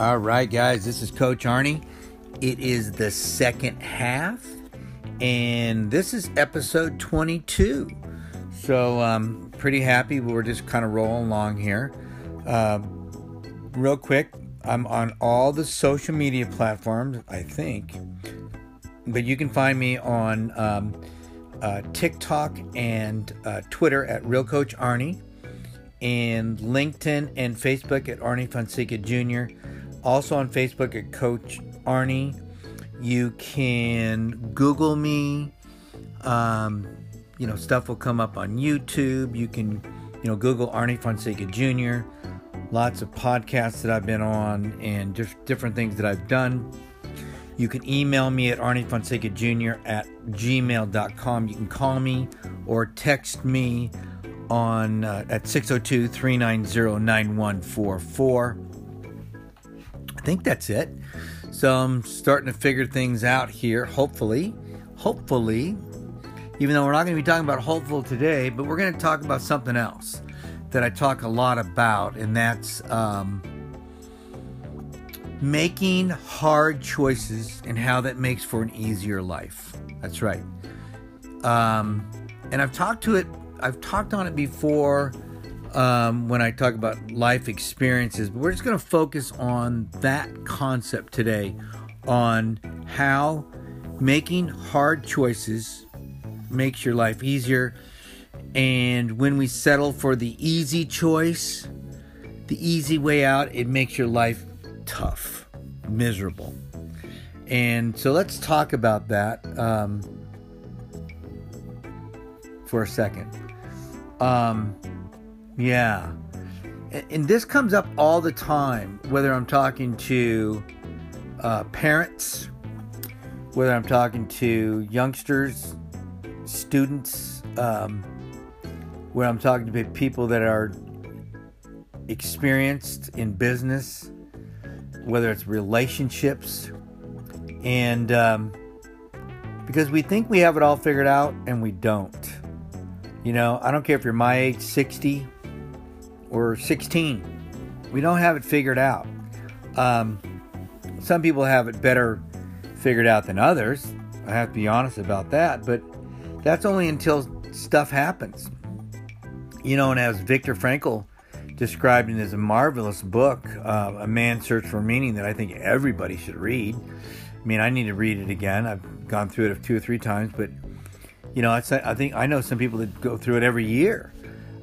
All right, guys, this is Coach Arnie. It is the second half, and this is episode 22. So, um, pretty happy. We're just kind of rolling along here. Uh, real quick, I'm on all the social media platforms, I think, but you can find me on um, uh, TikTok and uh, Twitter at Real Coach Arnie, and LinkedIn and Facebook at Arnie Fonseca Jr. Also on Facebook at Coach Arnie. You can Google me. Um, you know, stuff will come up on YouTube. You can, you know, Google Arnie Fonseca Jr. Lots of podcasts that I've been on and just different things that I've done. You can email me at Fonseca Jr. at gmail.com. You can call me or text me on uh, at 602 390 9144. I think that's it. So I'm starting to figure things out here, hopefully. Hopefully. Even though we're not going to be talking about hopeful today, but we're going to talk about something else that I talk a lot about, and that's um, making hard choices and how that makes for an easier life. That's right. Um, and I've talked to it, I've talked on it before um, when I talk about life experiences, but we're just going to focus on that concept today on how making hard choices makes your life easier. And when we settle for the easy choice, the easy way out, it makes your life tough, miserable. And so let's talk about that um, for a second. Um, yeah. And, this comes up all the time, whether I'm talking to uh, parents, whether I'm talking to youngsters, students, um, when I'm talking to people that are experienced in business, whether it's relationships, and um, because we think we have it all figured out and we don't. You know, I don't care if you're my age, 60 or 16, we don't have it figured out. Um, some people have it better figured out than others. I have to be honest about that, but that's only until stuff happens. You know, and as Viktor Frankl described in his marvelous book, uh, A Man's Search for Meaning, that I think everybody should read. I mean, I need to read it again. I've gone through it two or three times, but you know, I think I know some people that go through it every year,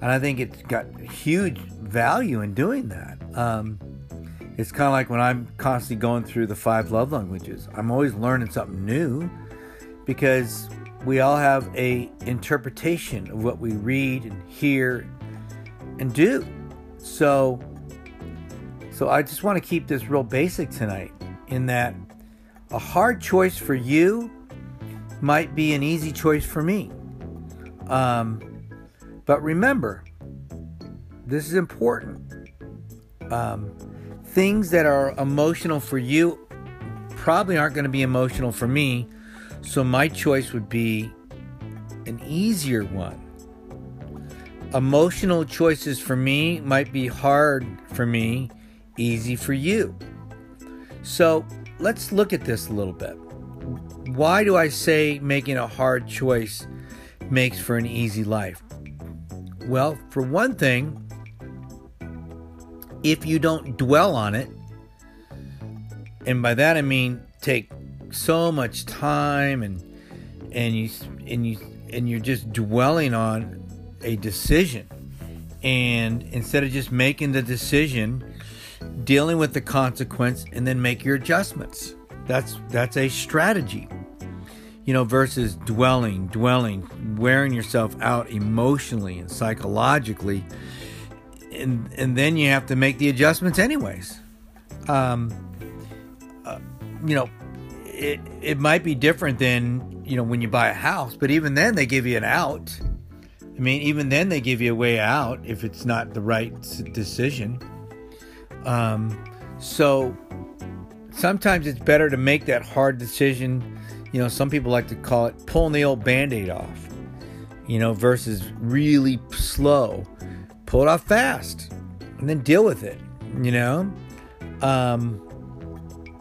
and I think it's got huge value in doing that. Um, it's kind of like when I'm constantly going through the five love languages. I'm always learning something new because we all have a interpretation of what we read and hear and do. So so I just want to keep this real basic tonight in that a hard choice for you might be an easy choice for me. Um, but remember, this is important. Um, things that are emotional for you probably aren't going to be emotional for me so my choice would be an easier one. Emotional choices for me might be hard for me, easy for you. So let's look at this a little bit. Why do I say making a hard choice makes for an easy life? Well, for one thing, if you don't dwell on it, and by that I mean take so much time and and you and you and you're just dwelling on a decision and instead of just making the decision dealing with the consequence and then make your adjustments. That's that's a strategy you know versus dwelling dwelling wearing yourself out emotionally and psychologically and and then you have to make the adjustments anyways. Um uh, you know it, it might be different than you know when you buy a house but even then they give you an out. I mean even then they give you a way out if it's not the right decision. Um, so sometimes it's better to make that hard decision you know some people like to call it pulling the old band-aid off you know versus really slow pull it off fast and then deal with it you know um,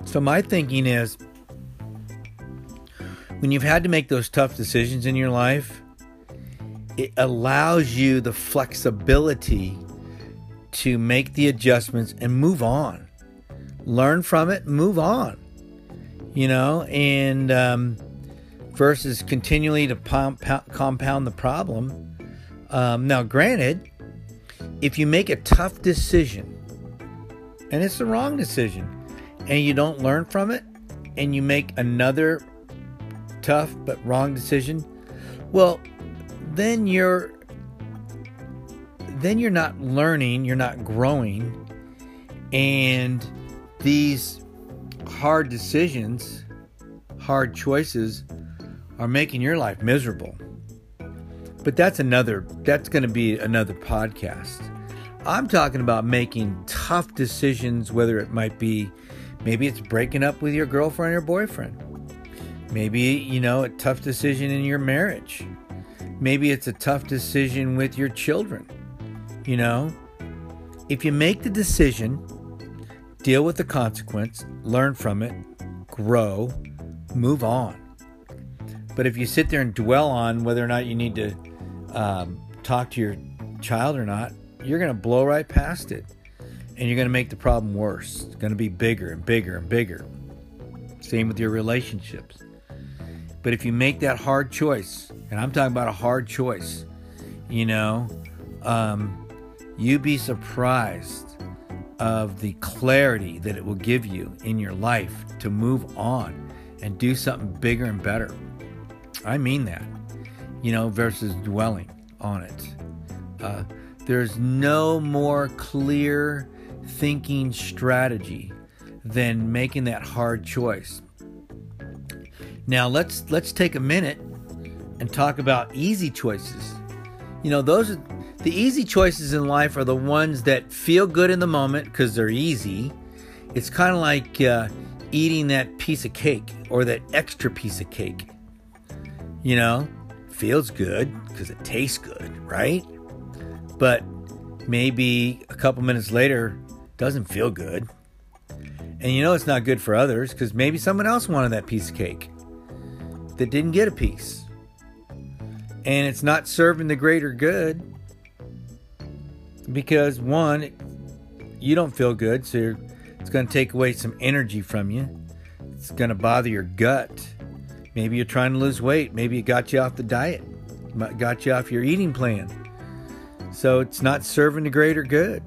So, my thinking is when you've had to make those tough decisions in your life, it allows you the flexibility to make the adjustments and move on. Learn from it, move on. You know, and um, versus continually to compound the problem. Um, now, granted, if you make a tough decision and it's the wrong decision and you don't learn from it and you make another tough but wrong decision, well, then you're then you're not learning, you're not growing, and these hard decisions, hard choices are making your life miserable. But that's another that's going to be another podcast. I'm talking about making tough decisions whether it might be maybe it's breaking up with your girlfriend or boyfriend. Maybe, you know, a tough decision in your marriage. Maybe it's a tough decision with your children. You know, if you make the decision, deal with the consequence, learn from it, grow, move on. But if you sit there and dwell on whether or not you need to um, talk to your child or not, you're going to blow right past it. And you're going to make the problem worse. It's going to be bigger and bigger and bigger. Same with your relationships. But if you make that hard choice, and I'm talking about a hard choice, you know, um, you'd be surprised of the clarity that it will give you in your life to move on and do something bigger and better. I mean that, you know, versus dwelling on it. Uh, there's no more clear thinking strategy than making that hard choice. Now let's let's take a minute and talk about easy choices. You know, those are the easy choices in life are the ones that feel good in the moment because they're easy. It's kind of like uh, eating that piece of cake or that extra piece of cake. You know, feels good because it tastes good, right? But maybe a couple minutes later, doesn't feel good. And you know it's not good for others because maybe someone else wanted that piece of cake that didn't get a piece. And it's not serving the greater good because one, you don't feel good, so it's going to take away some energy from you. It's going to bother your gut. Maybe you're trying to lose weight. Maybe it got you off the diet, got you off your eating plan. So it's not serving the greater good.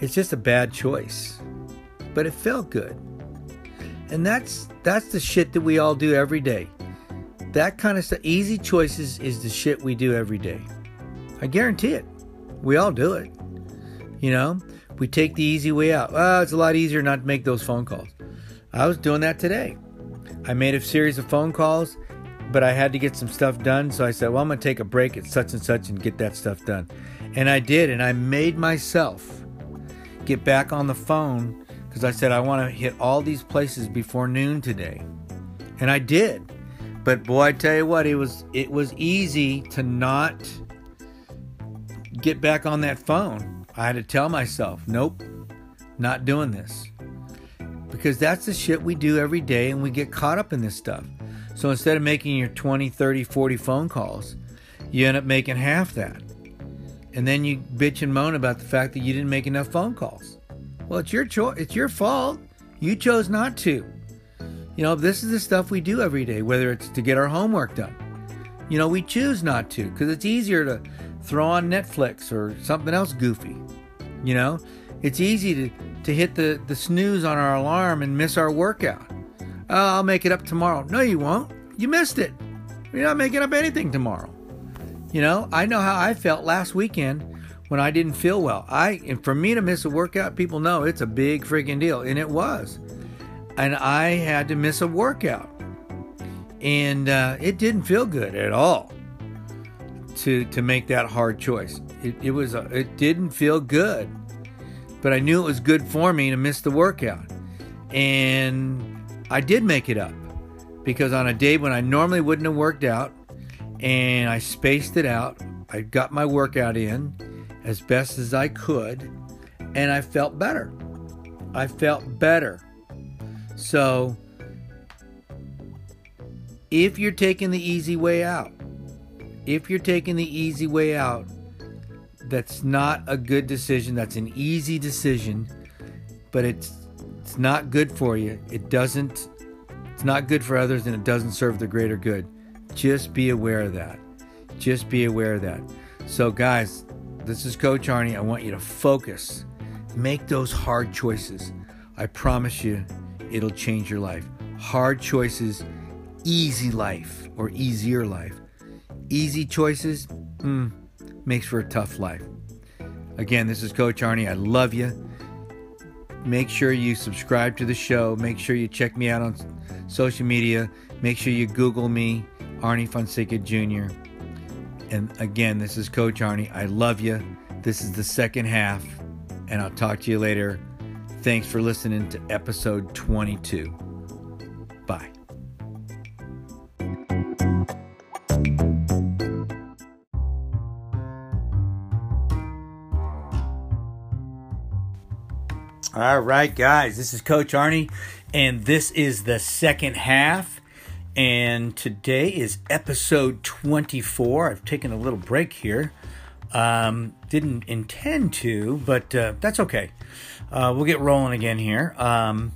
It's just a bad choice. But it felt good. And that's that's the shit that we all do every day. That kind of stuff, easy choices is the shit we do every day. I guarantee it. We all do it. You know, we take the easy way out. Well, it's a lot easier not to make those phone calls. I was doing that today. I made a series of phone calls, but I had to get some stuff done. So I said, well, I'm going to take a break at such and such and get that stuff done. And I did. And I made myself get back on the phone because I said, I want to hit all these places before noon today. And I did. But boy, I tell you what, it was it was easy to not get back on that phone. I had to tell myself, nope, not doing this. Because that's the shit we do every day and we get caught up in this stuff. So instead of making your 20, 30, 40 phone calls, you end up making half that. And then you bitch and moan about the fact that you didn't make enough phone calls. Well, it's your choice. It's your fault. You chose not to. You know, this is the stuff we do every day, whether it's to get our homework done. You know, we choose not to because it's easier to throw on Netflix or something else goofy. You know, it's easy to, to hit the, the snooze on our alarm and miss our workout. Oh, I'll make it up tomorrow. No, you won't. You missed it. You're not making up anything tomorrow. You know, I know how I felt last weekend when I didn't feel well. I and for me to miss a workout, people know it's a big freaking deal, and it was. And I had to miss a workout, and uh, it didn't feel good at all to to make that hard choice. It, it was a, it didn't feel good, but I knew it was good for me to miss the workout, and I did make it up because on a day when I normally wouldn't have worked out, and I spaced it out, I got my workout in as best as I could, and I felt better. I felt better. So, if you're taking the easy way out, if you're taking the easy way out, that's not a good decision. That's an easy decision, but it's it's not good for you. It doesn't it's not good for others and it doesn't serve the greater good. Just be aware of that. Just be aware of that. So guys, this is Coach Arnie. I want you to focus. Make those hard choices. I promise you it'll change your life. Hard choices, easy life or easier life. Easy choices, mm, makes for a tough life. Again, this is Coach Arnie. I love you. Make sure you subscribe to the show. Make sure you check me out on social media. Make sure you Google me, Arnie Fonseca Jr. And again, this is Coach Arnie. I love you. This is the second half, and I'll talk to you later. Thanks for listening to episode 22. Bye. All right, guys, this is Coach Arnie, and this is the second half. And today is episode 24. I've taken a little break here. Um, didn't intend to, but uh, that's okay. Uh, we'll get rolling again here. Um,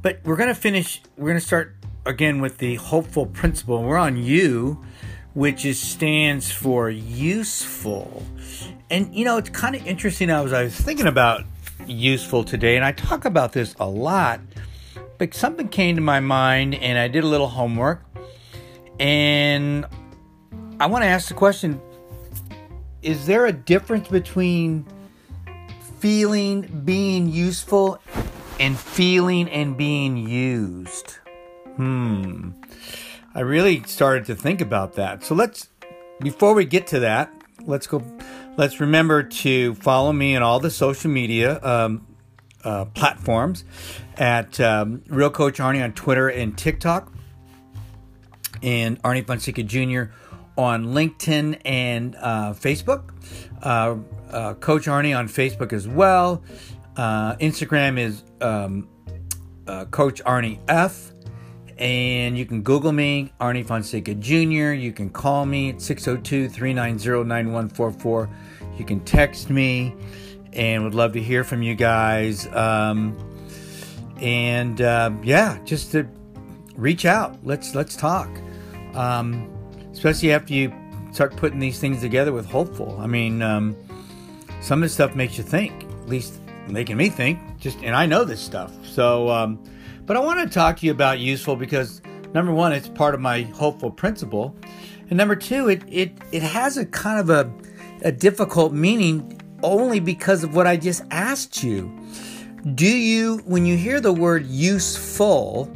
but we're going to finish, we're going to start again with the hopeful principle. We're on U, which is stands for useful. And you know, it's kind of interesting. I was I was thinking about useful today, and I talk about this a lot. But something came to my mind, and I did a little homework, and I want to ask the question: Is there a difference between feeling being useful and feeling and being used? Hmm. I really started to think about that. So let's, before we get to that, let's go Let's remember to follow me on all the social media um, uh, platforms at um, Real Coach Arnie on Twitter and TikTok, and Arnie Fonseca Jr. on LinkedIn and uh, Facebook. Uh, uh, Coach Arnie on Facebook as well. Uh, Instagram is um, uh, Coach Arnie F and you can Google me, Arnie Fonseca Jr. You can call me at 602 390 9144. You can text me, and would love to hear from you guys. Um, and uh, yeah, just to reach out. Let's let's talk. Um, especially after you start putting these things together with hopeful. I mean, um, some of this stuff makes you think. At least making me think. Just and I know this stuff. So um, but I want to talk to you about useful because number one, it's part of my hopeful principle, and number two, it it it has a kind of a a difficult meaning only because of what I just asked you. Do you, when you hear the word useful,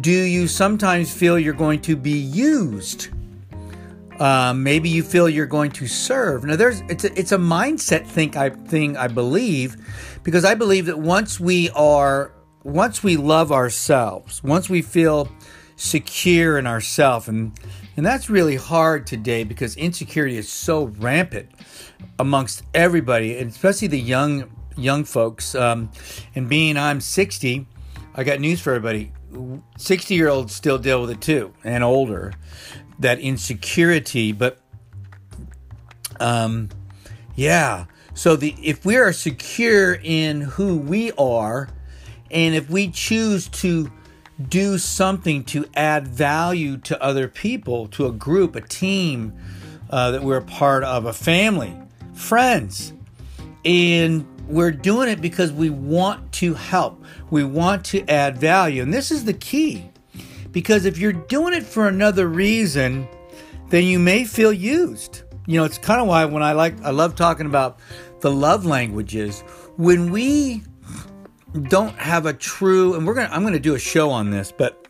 do you sometimes feel you're going to be used? Uh, maybe you feel you're going to serve. Now, there's it's a, it's a mindset thing I thing I believe, because I believe that once we are once we love ourselves, once we feel secure in ourselves, and and that's really hard today because insecurity is so rampant amongst everybody, and especially the young young folks. Um, and being I'm 60, I got news for everybody. 60 year olds still deal with it too, and older. That insecurity, but um, yeah. So the if we are secure in who we are and if we choose to do something to add value to other people, to a group, a team uh, that we're a part of, a family, friends, and we're doing it because we want to help, we want to add value. And this is the key because if you're doing it for another reason, then you may feel used. You know, it's kind of why when I like, I love talking about the love languages. When we don't have a true and we're going to I'm going to do a show on this, but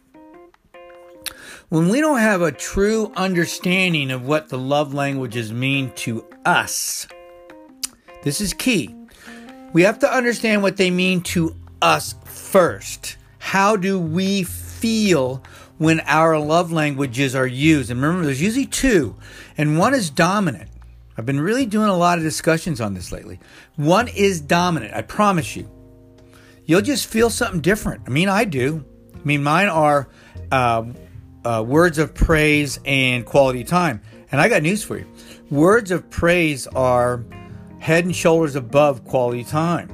when we don't have a true understanding of what the love languages mean to us, this is key. We have to understand what they mean to us first. How do we feel when our love languages are used? And remember, there's usually two, and one is dominant. I've been really doing a lot of discussions on this lately. One is dominant, I promise you. You'll just feel something different. I mean, I do. I mean, mine are uh, uh, words of praise and quality time. And I got news for you words of praise are head and shoulders above quality time.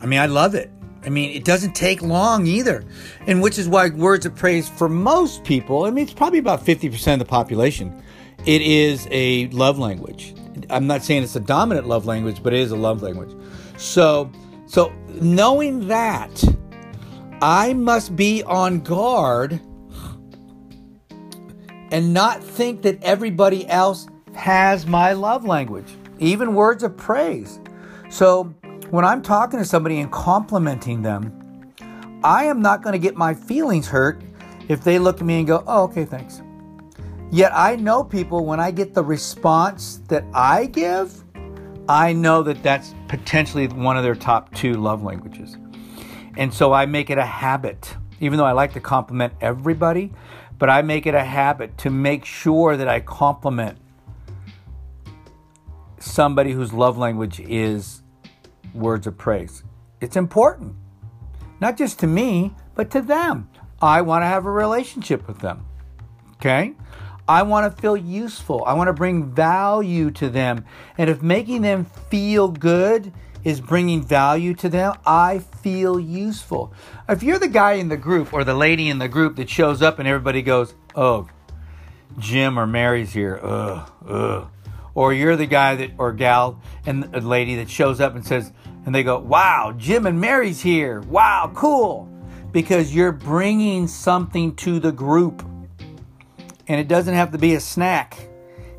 I mean, I love it. I mean, it doesn't take long either. And which is why words of praise for most people, I mean, it's probably about 50% of the population, it is a love language. I'm not saying it's a dominant love language, but it is a love language. So, so knowing that, I must be on guard and not think that everybody else has my love language, even words of praise. So when I'm talking to somebody and complimenting them, I am not going to get my feelings hurt if they look at me and go, oh, okay, thanks. Yet I know people, when I get the response that I give, I know that that's potentially one of their top two love languages. And so I make it a habit, even though I like to compliment everybody, but I make it a habit to make sure that I compliment somebody whose love language is words of praise. It's important, not just to me, but to them. I want to have a relationship with them. Okay? I want to feel useful. I want to bring value to them. And if making them feel good is bringing value to them, I feel useful. If you're the guy in the group or the lady in the group that shows up and everybody goes, oh, Jim or Mary's here, ugh, ugh. Or you're the guy that, or gal and lady that shows up and says, and they go, wow, Jim and Mary's here. Wow, cool. Because you're bringing something to the group. And it doesn't have to be a snack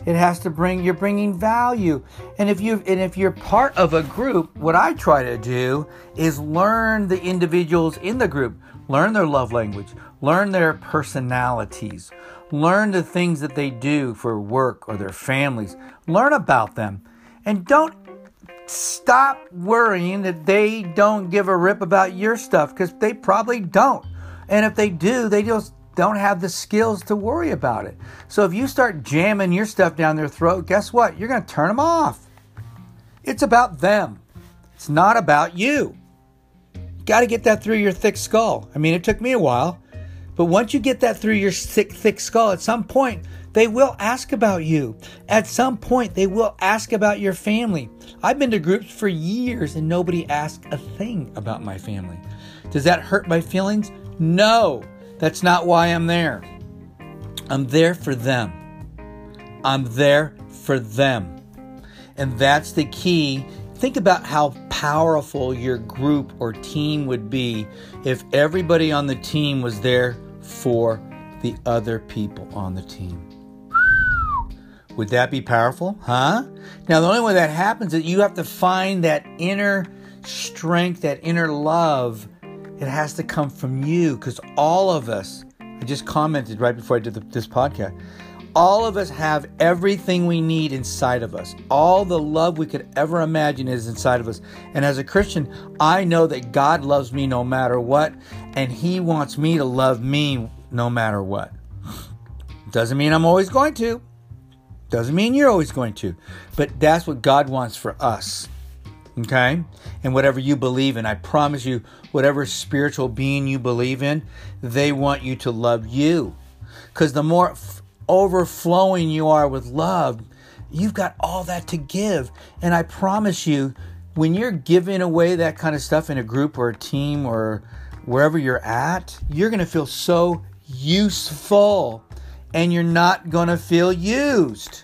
it has to bring you're bringing value. And if you and if you're part of a group, what I try to do is learn the individuals in the group, learn their love language, learn their personalities, learn the things that they do for work or their families. Learn about them. And don't stop worrying that they don't give a rip about your stuff because they probably don't. And if they do, they just don't have the skills to worry about it. So if you start jamming your stuff down their throat, guess what? You're going to turn them off. It's about them. It's not about you. you Got to get that through your thick skull. I mean, it took me a while, but once you get that through your thick thick skull, at some point they will ask about you. At some point they will ask about your family. I've been to groups for years and nobody asked a thing about my family. Does that hurt my feelings? No. That's not why I'm there. I'm there for them. I'm there for them. And that's the key. Think about how powerful your group or team would be if everybody on the team was there for the other people on the team. Would that be powerful? Huh? Now, the only way that happens is you have to find that inner strength, that inner love it has to come from you because all of us, I just commented right before I did the, this podcast, all of us have everything we need inside of us. All the love we could ever imagine is inside of us. And as a Christian, I know that God loves me no matter what, and He wants me to love me no matter what. Doesn't mean I'm always going to. Doesn't mean you're always going to. But that's what God wants for us. Okay? And whatever you believe in, I promise you, whatever spiritual being you believe in, they want you to love you. Because the more f- overflowing you are with love, you've got all that to give. And I promise you, when you're giving away that kind of stuff in a group or a team or wherever you're at, you're going to feel so useful and you're not going to feel used.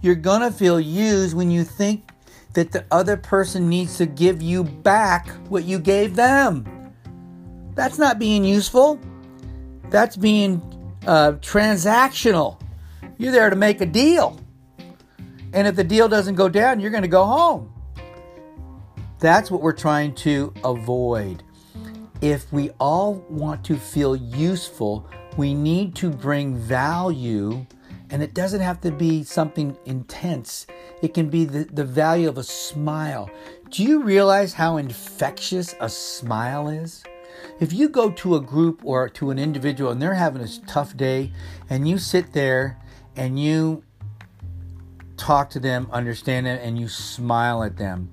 You're going to feel used when you think that the other person needs to give you back what you gave them. That's not being useful. That's being uh, transactional. You're there to make a deal. And if the deal doesn't go down, you're going to go home. That's what we're trying to avoid. If we all want to feel useful, we need to bring value and it doesn't have to be something intense, it can be the, the value of a smile. Do you realize how infectious a smile is? If you go to a group or to an individual and they're having a tough day, and you sit there and you talk to them, understand them, and you smile at them,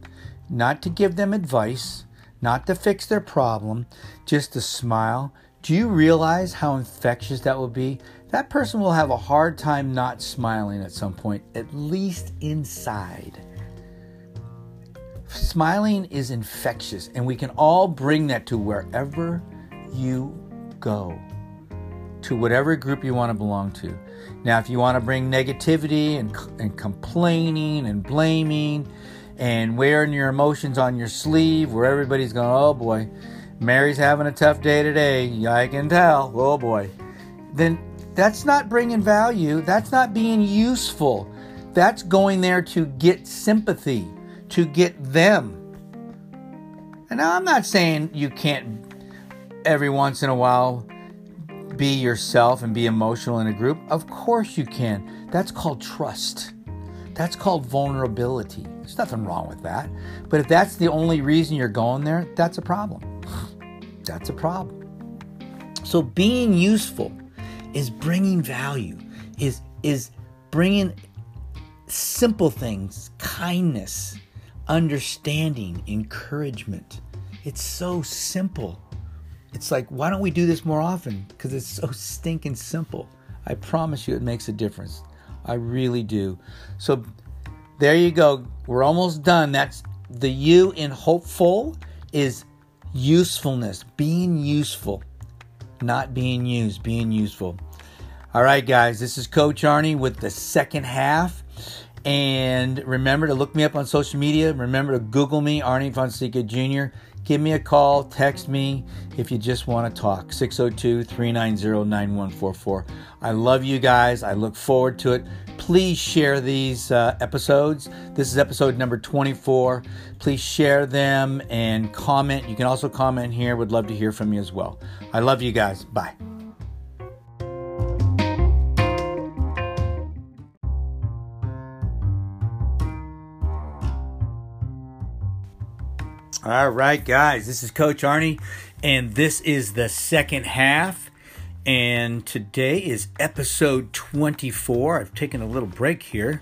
not to give them advice, not to fix their problem, just to smile. Do you realize how infectious that will be? That person will have a hard time not smiling at some point, at least inside. Smiling is infectious, and we can all bring that to wherever you go, to whatever group you want to belong to. Now, if you want to bring negativity and, and complaining and blaming and wearing your emotions on your sleeve where everybody's going, oh boy, Mary's having a tough day today, I can tell, oh boy, then that's not bringing value. That's not being useful. That's going there to get sympathy, to get them. And now I'm not saying you can't every once in a while be yourself and be emotional in a group? Of course you can. That's called trust. That's called vulnerability. There's nothing wrong with that. But if that's the only reason you're going there, that's a problem. That's a problem. So being useful is bringing value, is is bringing simple things, kindness, understanding, encouragement. It's so simple. It's like, why don't we do this more often? Because it's so stinking simple. I promise you it makes a difference. I really do. So there you go. We're almost done. That's the U in hopeful is usefulness, being useful, not being used, being useful. All right, guys, this is Coach Arnie with the second half. And remember to look me up on social media. Remember to Google me, Arnie Fonseca Jr give me a call, text me if you just want to talk. 602 390 9144. I love you guys. I look forward to it. Please share these uh, episodes. This is episode number 24. Please share them and comment. You can also comment here. Would love to hear from you as well. I love you guys. Bye. All right, guys, this is Coach Arnie, and this is the second half. And today is episode 24. I've taken a little break here.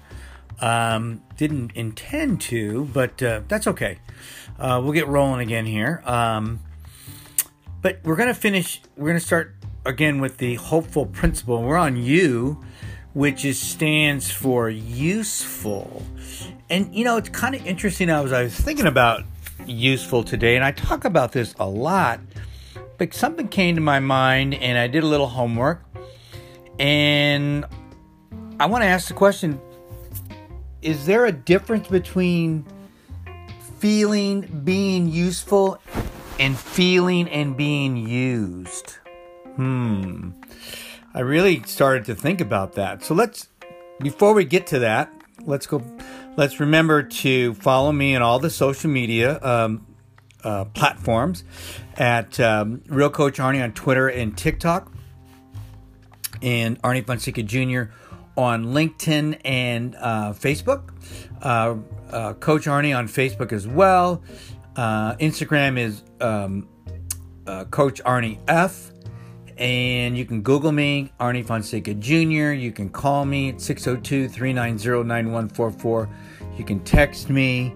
Um, didn't intend to, but uh, that's okay. Uh, we'll get rolling again here. Um, but we're going to finish, we're going to start again with the hopeful principle. We're on U, which is stands for useful. And you know, it's kind of interesting. I was I was thinking about useful today, and I talk about this a lot, but something came to my mind, and I did a little homework, and I want to ask the question Is there a difference between feeling being useful and feeling and being used? Hmm. I really started to think about that. So let's, before we get to that, let's go Let's remember to follow me on all the social media um, uh, platforms at um, Real Coach Arnie on Twitter and TikTok, and Arnie Fonseca Jr. on LinkedIn and uh, Facebook. Uh, uh, Coach Arnie on Facebook as well. Uh, Instagram is um, uh, Coach Arnie F and you can Google me, Arnie Fonseca Jr. You can call me at 602 390 9144. You can text me,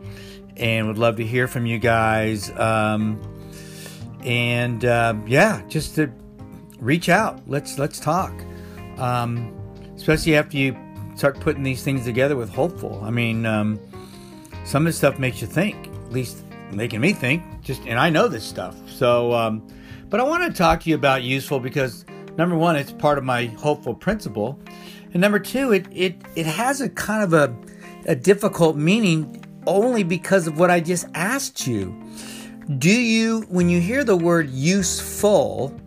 and would love to hear from you guys. Um, and uh, yeah, just to reach out. Let's let's talk. Um, especially after you start putting these things together with hopeful. I mean, um, some of the stuff makes you think. At least making me think. Just and I know this stuff. So um, but I want to talk to you about useful because number one, it's part of my hopeful principle. And number two, it it, it has a kind of a, a difficult meaning only because of what I just asked you. Do you, when you hear the word useful,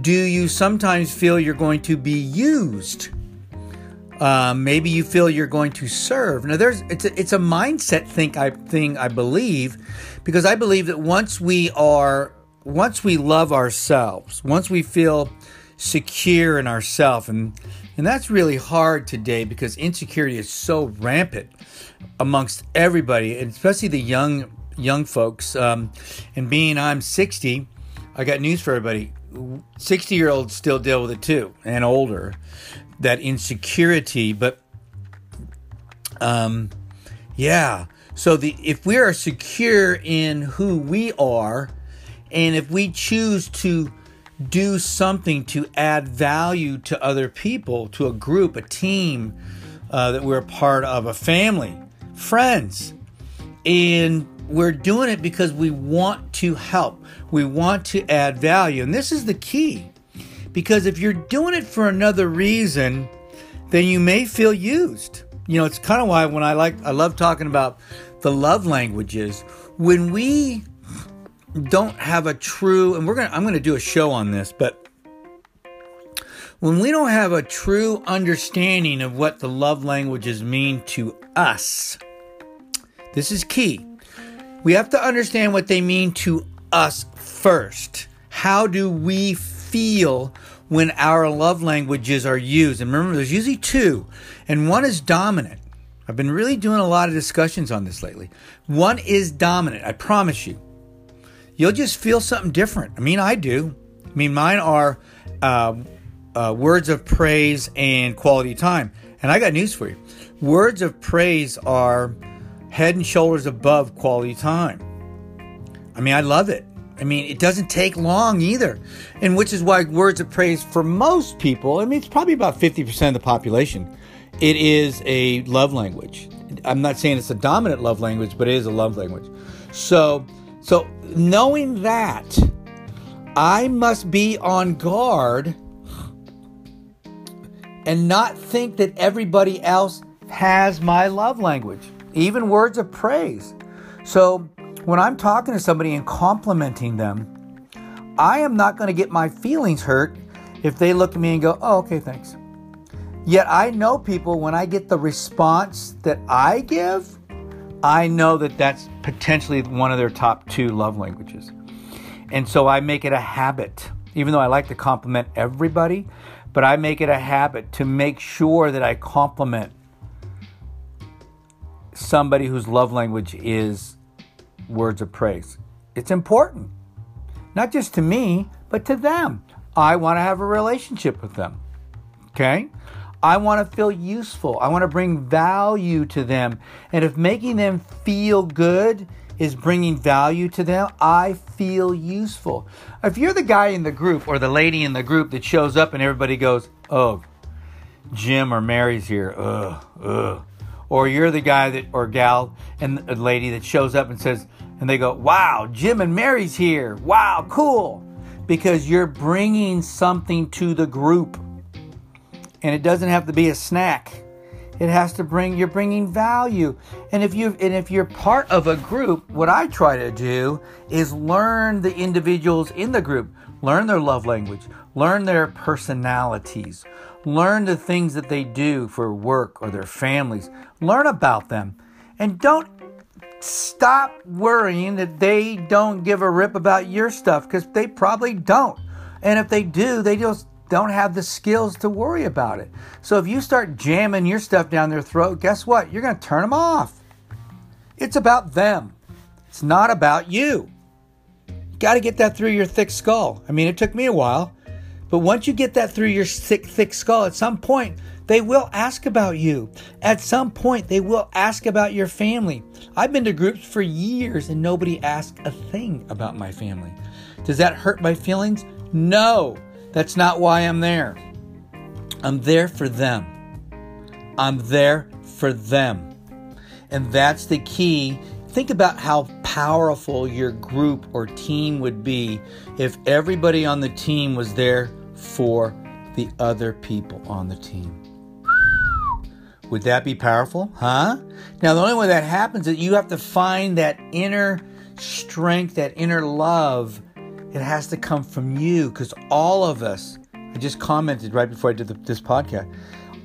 do you sometimes feel you're going to be used? Uh, maybe you feel you're going to serve. Now, there's it's a, it's a mindset think I thing I believe, because I believe that once we are once we love ourselves, once we feel secure in ourselves, and and that's really hard today because insecurity is so rampant amongst everybody, and especially the young young folks. Um, and being I'm 60, I got news for everybody. 60 year olds still deal with it too, and older. That insecurity, but um, yeah. So the if we are secure in who we are, and if we choose to do something to add value to other people, to a group, a team uh, that we're a part of, a family, friends, and we're doing it because we want to help, we want to add value, and this is the key. Because if you're doing it for another reason, then you may feel used. You know, it's kind of why when I like, I love talking about the love languages. When we don't have a true, and we're gonna, I'm gonna do a show on this, but when we don't have a true understanding of what the love languages mean to us, this is key. We have to understand what they mean to us first. How do we feel when our love languages are used? And remember, there's usually two, and one is dominant. I've been really doing a lot of discussions on this lately. One is dominant, I promise you. You'll just feel something different. I mean, I do. I mean, mine are uh, uh, words of praise and quality time. And I got news for you words of praise are head and shoulders above quality time. I mean, I love it. I mean, it doesn't take long either. And which is why words of praise for most people, I mean, it's probably about 50% of the population, it is a love language. I'm not saying it's a dominant love language, but it is a love language. So, so knowing that, I must be on guard and not think that everybody else has my love language, even words of praise. So, when I'm talking to somebody and complimenting them, I am not going to get my feelings hurt if they look at me and go, oh, okay, thanks. Yet I know people, when I get the response that I give, I know that that's potentially one of their top two love languages. And so I make it a habit, even though I like to compliment everybody, but I make it a habit to make sure that I compliment somebody whose love language is words of praise. It's important, not just to me, but to them. I want to have a relationship with them. Okay? I want to feel useful. I want to bring value to them. And if making them feel good is bringing value to them, I feel useful. If you're the guy in the group or the lady in the group that shows up and everybody goes, oh, Jim or Mary's here, ugh, ugh. Or you're the guy that, or gal and a lady that shows up and says, and they go, wow, Jim and Mary's here. Wow, cool. Because you're bringing something to the group and it doesn't have to be a snack. It has to bring you're bringing value. And if you and if you're part of a group, what I try to do is learn the individuals in the group, learn their love language, learn their personalities, learn the things that they do for work or their families. Learn about them. And don't stop worrying that they don't give a rip about your stuff because they probably don't. And if they do, they just don't have the skills to worry about it. So if you start jamming your stuff down their throat, guess what? You're going to turn them off. It's about them. It's not about you. You got to get that through your thick skull. I mean, it took me a while, but once you get that through your thick, thick skull, at some point, they will ask about you. At some point, they will ask about your family. I've been to groups for years and nobody asked a thing about my family. Does that hurt my feelings? No. That's not why I'm there. I'm there for them. I'm there for them. And that's the key. Think about how powerful your group or team would be if everybody on the team was there for the other people on the team. Would that be powerful? Huh? Now, the only way that happens is you have to find that inner strength, that inner love it has to come from you because all of us, I just commented right before I did the, this podcast,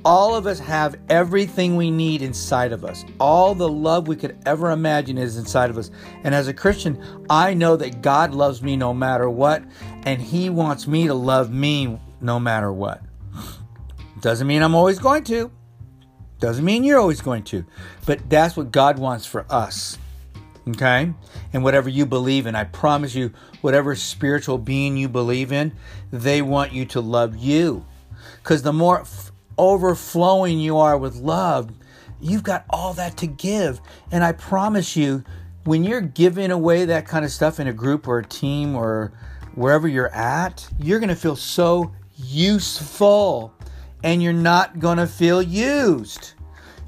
all of us have everything we need inside of us. All the love we could ever imagine is inside of us. And as a Christian, I know that God loves me no matter what, and He wants me to love me no matter what. Doesn't mean I'm always going to. Doesn't mean you're always going to. But that's what God wants for us okay? And whatever you believe in, I promise you, whatever spiritual being you believe in, they want you to love you. Because the more f- overflowing you are with love, You've got all that to give. And I promise you, when you're giving away that kind of stuff in a group or a team or wherever you're at, you're going to feel so useful and you're not going to feel used.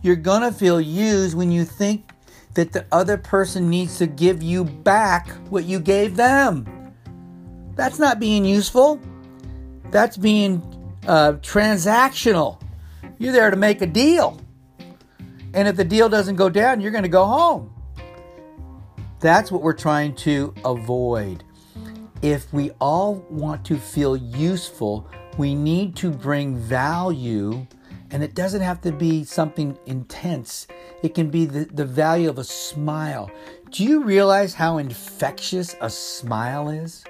You're going to feel used when you think that the other person needs to give you back what you gave them. That's not being useful. That's being uh, transactional. You're there to make a deal. And if the deal doesn't go down, you're going to go home. That's what we're trying to avoid. If we all want to feel useful, we need to bring value, and it doesn't have to be something intense. It can be the, the value of a smile. Do you realize how infectious a smile is?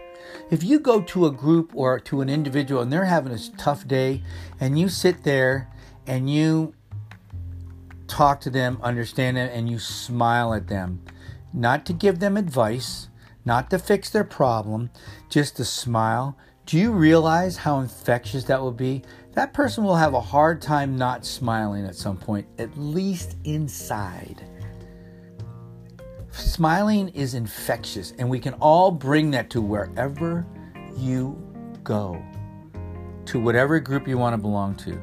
If you go to a group or to an individual and they're having a tough day, and you sit there and you talk to them, understand them, and you smile at them, not to give them advice, not to fix their problem, just to smile. Do you realize how infectious that will be? That person will have a hard time not smiling at some point, at least inside. Smiling is infectious, and we can all bring that to wherever you go, to whatever group you want to belong to.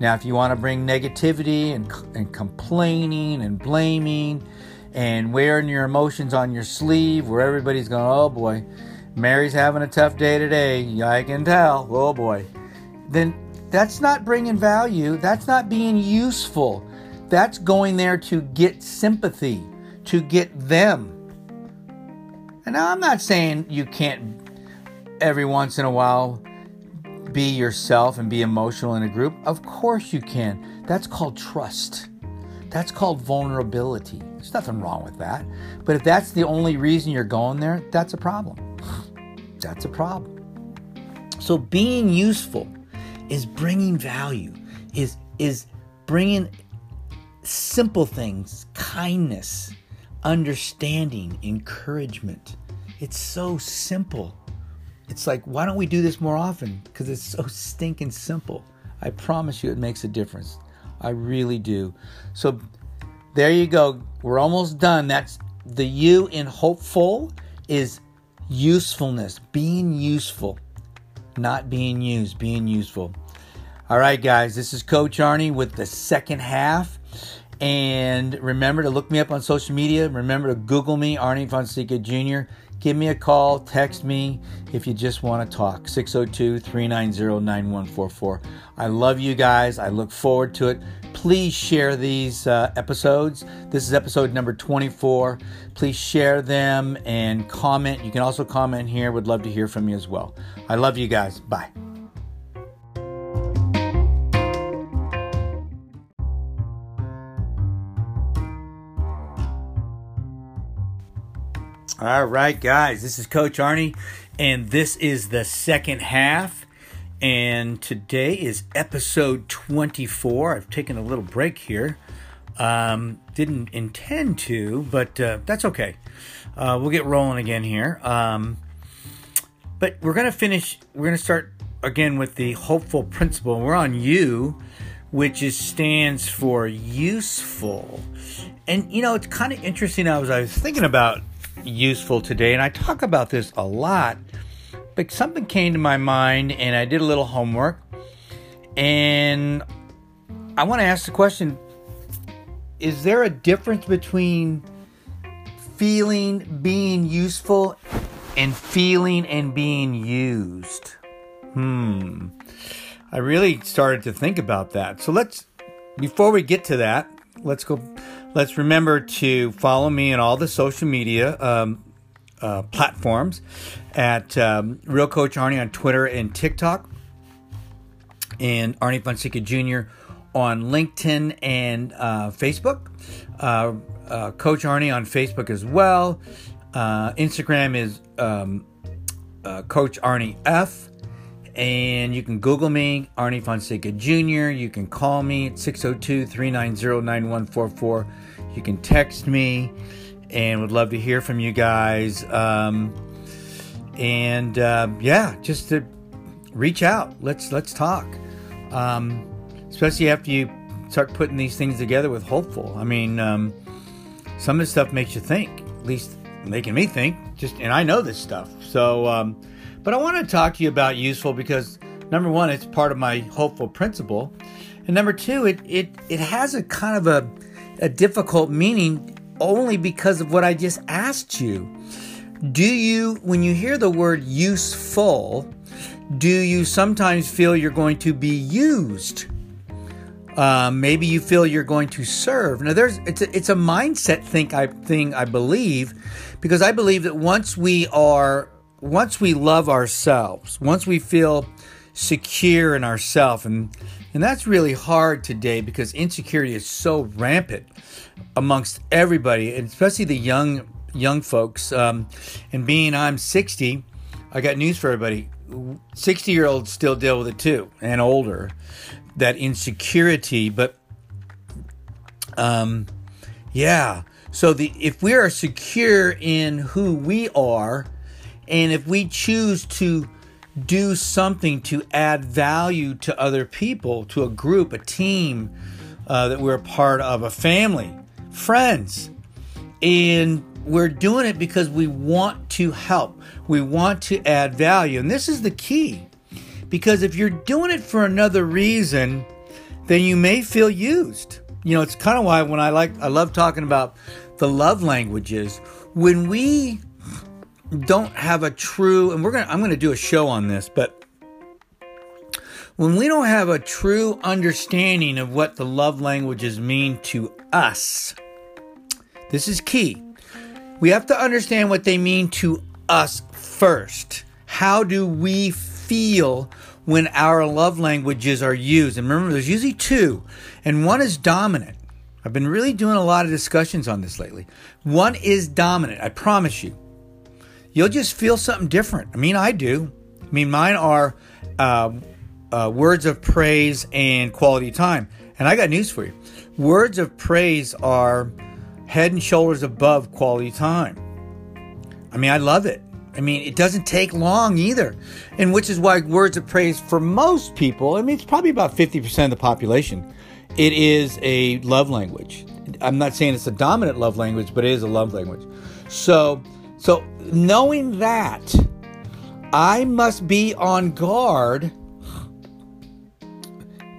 Now, if you want to bring negativity and, and complaining and blaming and wearing your emotions on your sleeve, where everybody's going, oh boy, Mary's having a tough day today, I can tell, oh boy, then that's not bringing value. That's not being useful. That's going there to get sympathy to get them. And now I'm not saying you can't every once in a while be yourself and be emotional in a group. Of course you can. That's called trust. That's called vulnerability. There's nothing wrong with that. But if that's the only reason you're going there, that's a problem. That's a problem. So being useful is bringing value, is is bringing simple things, kindness, understanding, encouragement. It's so simple. It's like, why don't we do this more often? Because it's so stinking simple. I promise you it makes a difference. I really do. So there you go. We're almost done. That's the U in hopeful is usefulness, being useful, not being used, being useful. All right, guys, this is Coach Arnie with the second half. And remember to look me up on social media. Remember to Google me, Arnie Fonseca Jr. Give me a call, text me if you just want to talk. 602 390 9144. I love you guys. I look forward to it. Please share these uh, episodes. This is episode number 24. Please share them and comment. You can also comment here. Would love to hear from you as well. I love you guys. Bye. All right, guys, this is Coach Arnie, and this is the second half. And today is episode 24. I've taken a little break here. Um, didn't intend to, but uh, that's okay. Uh, we'll get rolling again here. Um, but we're going to finish, we're going to start again with the hopeful principle. We're on U, which is stands for useful. And you know, it's kind of interesting. I was I was thinking about useful today, and I talk about this a lot, but something came to my mind, and I did a little homework, and I want to ask the question Is there a difference between feeling being useful and feeling and being used? Hmm. I really started to think about that. So let's, before we get to that, let's go Let's remember to follow me on all the social media um, uh, platforms at um, Real Coach Arnie on Twitter and TikTok, and Arnie Fonseca Jr. on LinkedIn and uh, Facebook. Uh, uh, Coach Arnie on Facebook as well. Uh, Instagram is um, uh, Coach Arnie F and you can Google me, Arnie Fonseca Jr. You can call me at 602 390 9144. You can text me, and would love to hear from you guys. Um, and uh, yeah, just to reach out. Let's let's talk. Um, especially after you start putting these things together with hopeful. I mean, um, some of this stuff makes you think, at least making me think. Just and I know this stuff. So, um, but I want to talk to you about useful because number one, it's part of my hopeful principle, and number two, it it it has a kind of a a difficult meaning only because of what I just asked you. Do you, when you hear the word useful, do you sometimes feel you're going to be used? Uh, maybe you feel you're going to serve. Now, there's it's a, it's a mindset think I thing I believe, because I believe that once we are once we love ourselves, once we feel secure in ourselves, and and that's really hard today because insecurity is so rampant amongst everybody, and especially the young young folks. Um, and being I'm 60, I got news for everybody. 60 year olds still deal with it too, and older that insecurity, but um, yeah. So the if we are secure in who we are, and if we choose to do something to add value to other people, to a group, a team uh, that we're a part of, a family, friends, and we're doing it because we want to help, we want to add value, and this is the key. Because if you're doing it for another reason, then you may feel used. You know, it's kind of why when I like, I love talking about the love languages. When we don't have a true, and we're gonna, I'm gonna do a show on this, but when we don't have a true understanding of what the love languages mean to us, this is key. We have to understand what they mean to us first. How do we feel when our love languages are used. And remember, there's usually two, and one is dominant. I've been really doing a lot of discussions on this lately. One is dominant, I promise you. You'll just feel something different. I mean, I do. I mean, mine are uh, uh, words of praise and quality time. And I got news for you words of praise are head and shoulders above quality time. I mean, I love it. I mean, it doesn't take long either. And which is why words of praise for most people, I mean, it's probably about 50% of the population, it is a love language. I'm not saying it's a dominant love language, but it is a love language. So, so knowing that, I must be on guard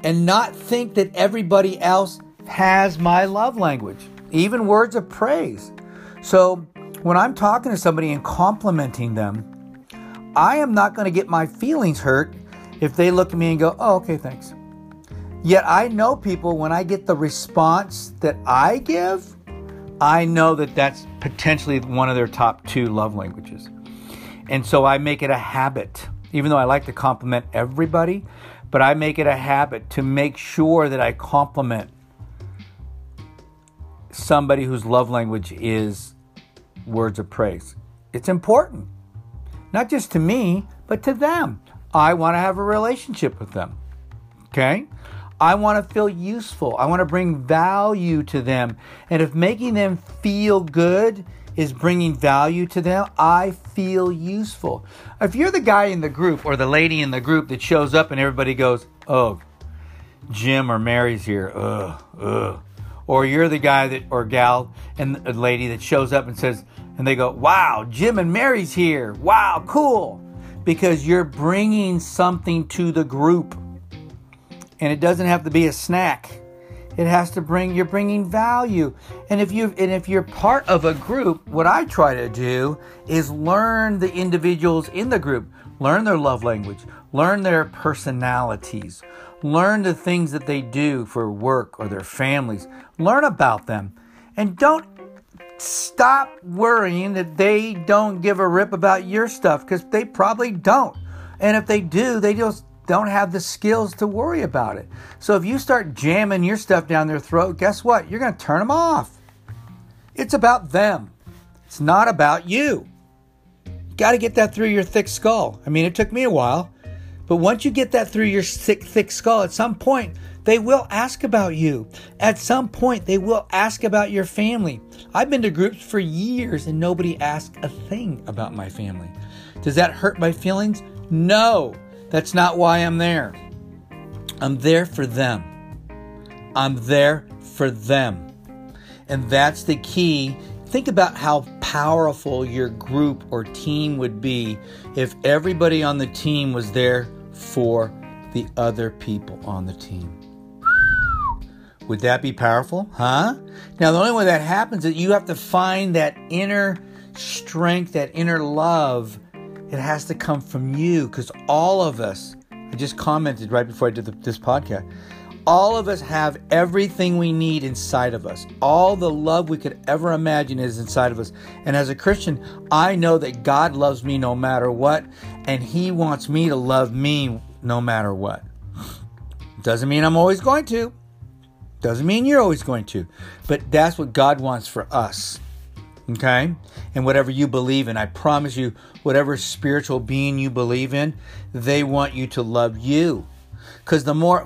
and not think that everybody else has my love language, even words of praise. So, when I'm talking to somebody and complimenting them, I am not going to get my feelings hurt if they look at me and go, oh, okay, thanks. Yet I know people, when I get the response that I give, I know that that's potentially one of their top two love languages. And so I make it a habit, even though I like to compliment everybody, but I make it a habit to make sure that I compliment somebody whose love language is words of praise. It's important, not just to me, but to them. I want to have a relationship with them. Okay? I want to feel useful. I want to bring value to them. And if making them feel good is bringing value to them, I feel useful. If you're the guy in the group or the lady in the group that shows up and everybody goes, oh, Jim or Mary's here, ugh, ugh. Or you're the guy that, or gal and a lady that shows up and says, and they go, wow, Jim and Mary's here. Wow, cool. Because you're bringing something to the group. And it doesn't have to be a snack. It has to bring you're bringing value. And if you and if you're part of a group, what I try to do is learn the individuals in the group, learn their love language, learn their personalities, learn the things that they do for work or their families. Learn about them. And don't stop worrying that they don't give a rip about your stuff because they probably don't. And if they do, they just don't have the skills to worry about it. So if you start jamming your stuff down their throat, guess what? You're going to turn them off. It's about them, it's not about you. You got to get that through your thick skull. I mean, it took me a while, but once you get that through your thick, thick skull, at some point, they will ask about you. At some point, they will ask about your family. I've been to groups for years and nobody asked a thing about my family. Does that hurt my feelings? No, that's not why I'm there. I'm there for them. I'm there for them. And that's the key. Think about how powerful your group or team would be if everybody on the team was there for the other people on the team. Would that be powerful? Huh? Now, the only way that happens is you have to find that inner strength, that inner love. It has to come from you because all of us, I just commented right before I did the, this podcast, all of us have everything we need inside of us. All the love we could ever imagine is inside of us. And as a Christian, I know that God loves me no matter what, and He wants me to love me no matter what. Doesn't mean I'm always going to. Doesn't mean you're always going to. But that's what God wants for us. Okay? And whatever you believe in, I promise you, whatever spiritual being you believe in, they want you to love you. Because the more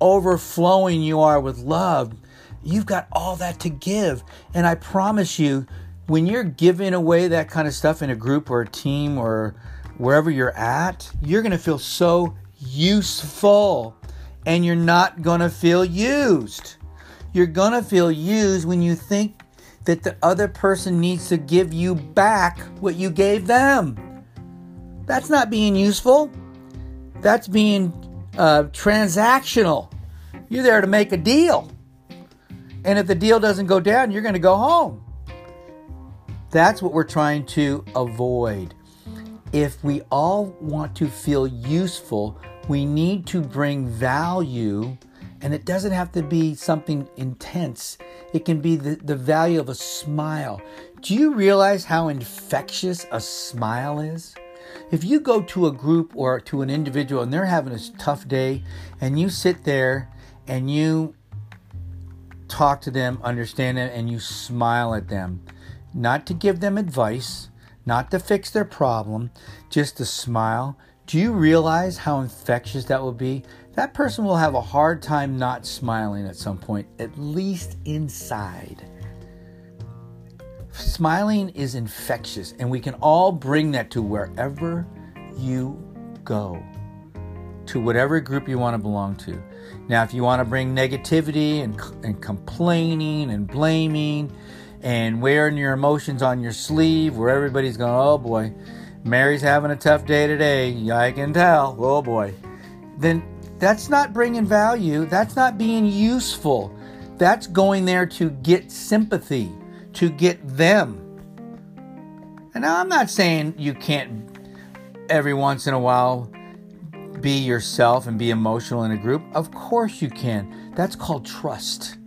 overflowing you are with love, you've got all that to give. And I promise you, when you're giving away that kind of stuff in a group or a team or wherever you're at, you're going to feel so useful and you're not going to feel used. You're going to feel used when you think that the other person needs to give you back what you gave them. That's not being useful. That's being uh, transactional. You're there to make a deal. And if the deal doesn't go down, you're going to go home. That's what we're trying to avoid. If we all want to feel useful, we need to bring value, and it doesn't have to be something intense. It can be the, the value of a smile. Do you realize how infectious a smile is? If you go to a group or to an individual and they're having a tough day, and you sit there and you talk to them, understand them, and you smile at them, not to give them advice, not to fix their problem, just to smile. Do you realize how infectious that will be? That person will have a hard time not smiling at some point, at least inside. Smiling is infectious, and we can all bring that to wherever you go, to whatever group you want to belong to. Now, if you want to bring negativity and, and complaining and blaming and wearing your emotions on your sleeve, where everybody's going, oh boy, Mary's having a tough day today, I can tell, oh boy, then that's not bringing value. That's not being useful. That's going there to get sympathy, to get them. And now I'm not saying you can't every once in a while be yourself and be emotional in a group? Of course you can. That's called trust.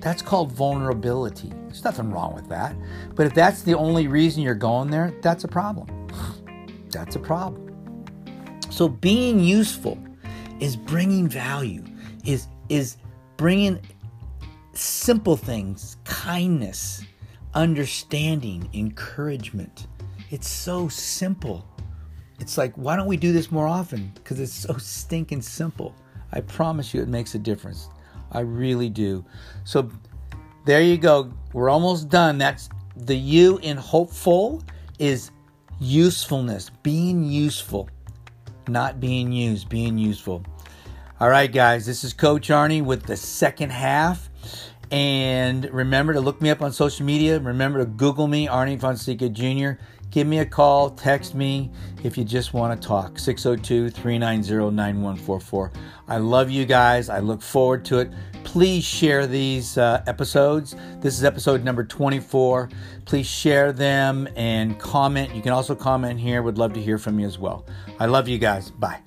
That's called vulnerability. There's nothing wrong with that. But if that's the only reason you're going there, that's a problem. That's a problem. So being useful is bringing value, is is bringing simple things, kindness, understanding, encouragement. It's so simple. It's like, why don't we do this more often? Because it's so stinking simple. I promise you it makes a difference. I really do. So there you go. We're almost done. That's the U in hopeful is usefulness, being useful, not being used, being useful. All right, guys, this is Coach Arnie with the second half. And remember to look me up on social media. Remember to Google me, Arnie Fonseca Jr give me a call, text me if you just want to talk. 602 390 9144. I love you guys. I look forward to it. Please share these uh, episodes. This is episode number 24. Please share them and comment. You can also comment here. Would love to hear from you as well. I love you guys. Bye.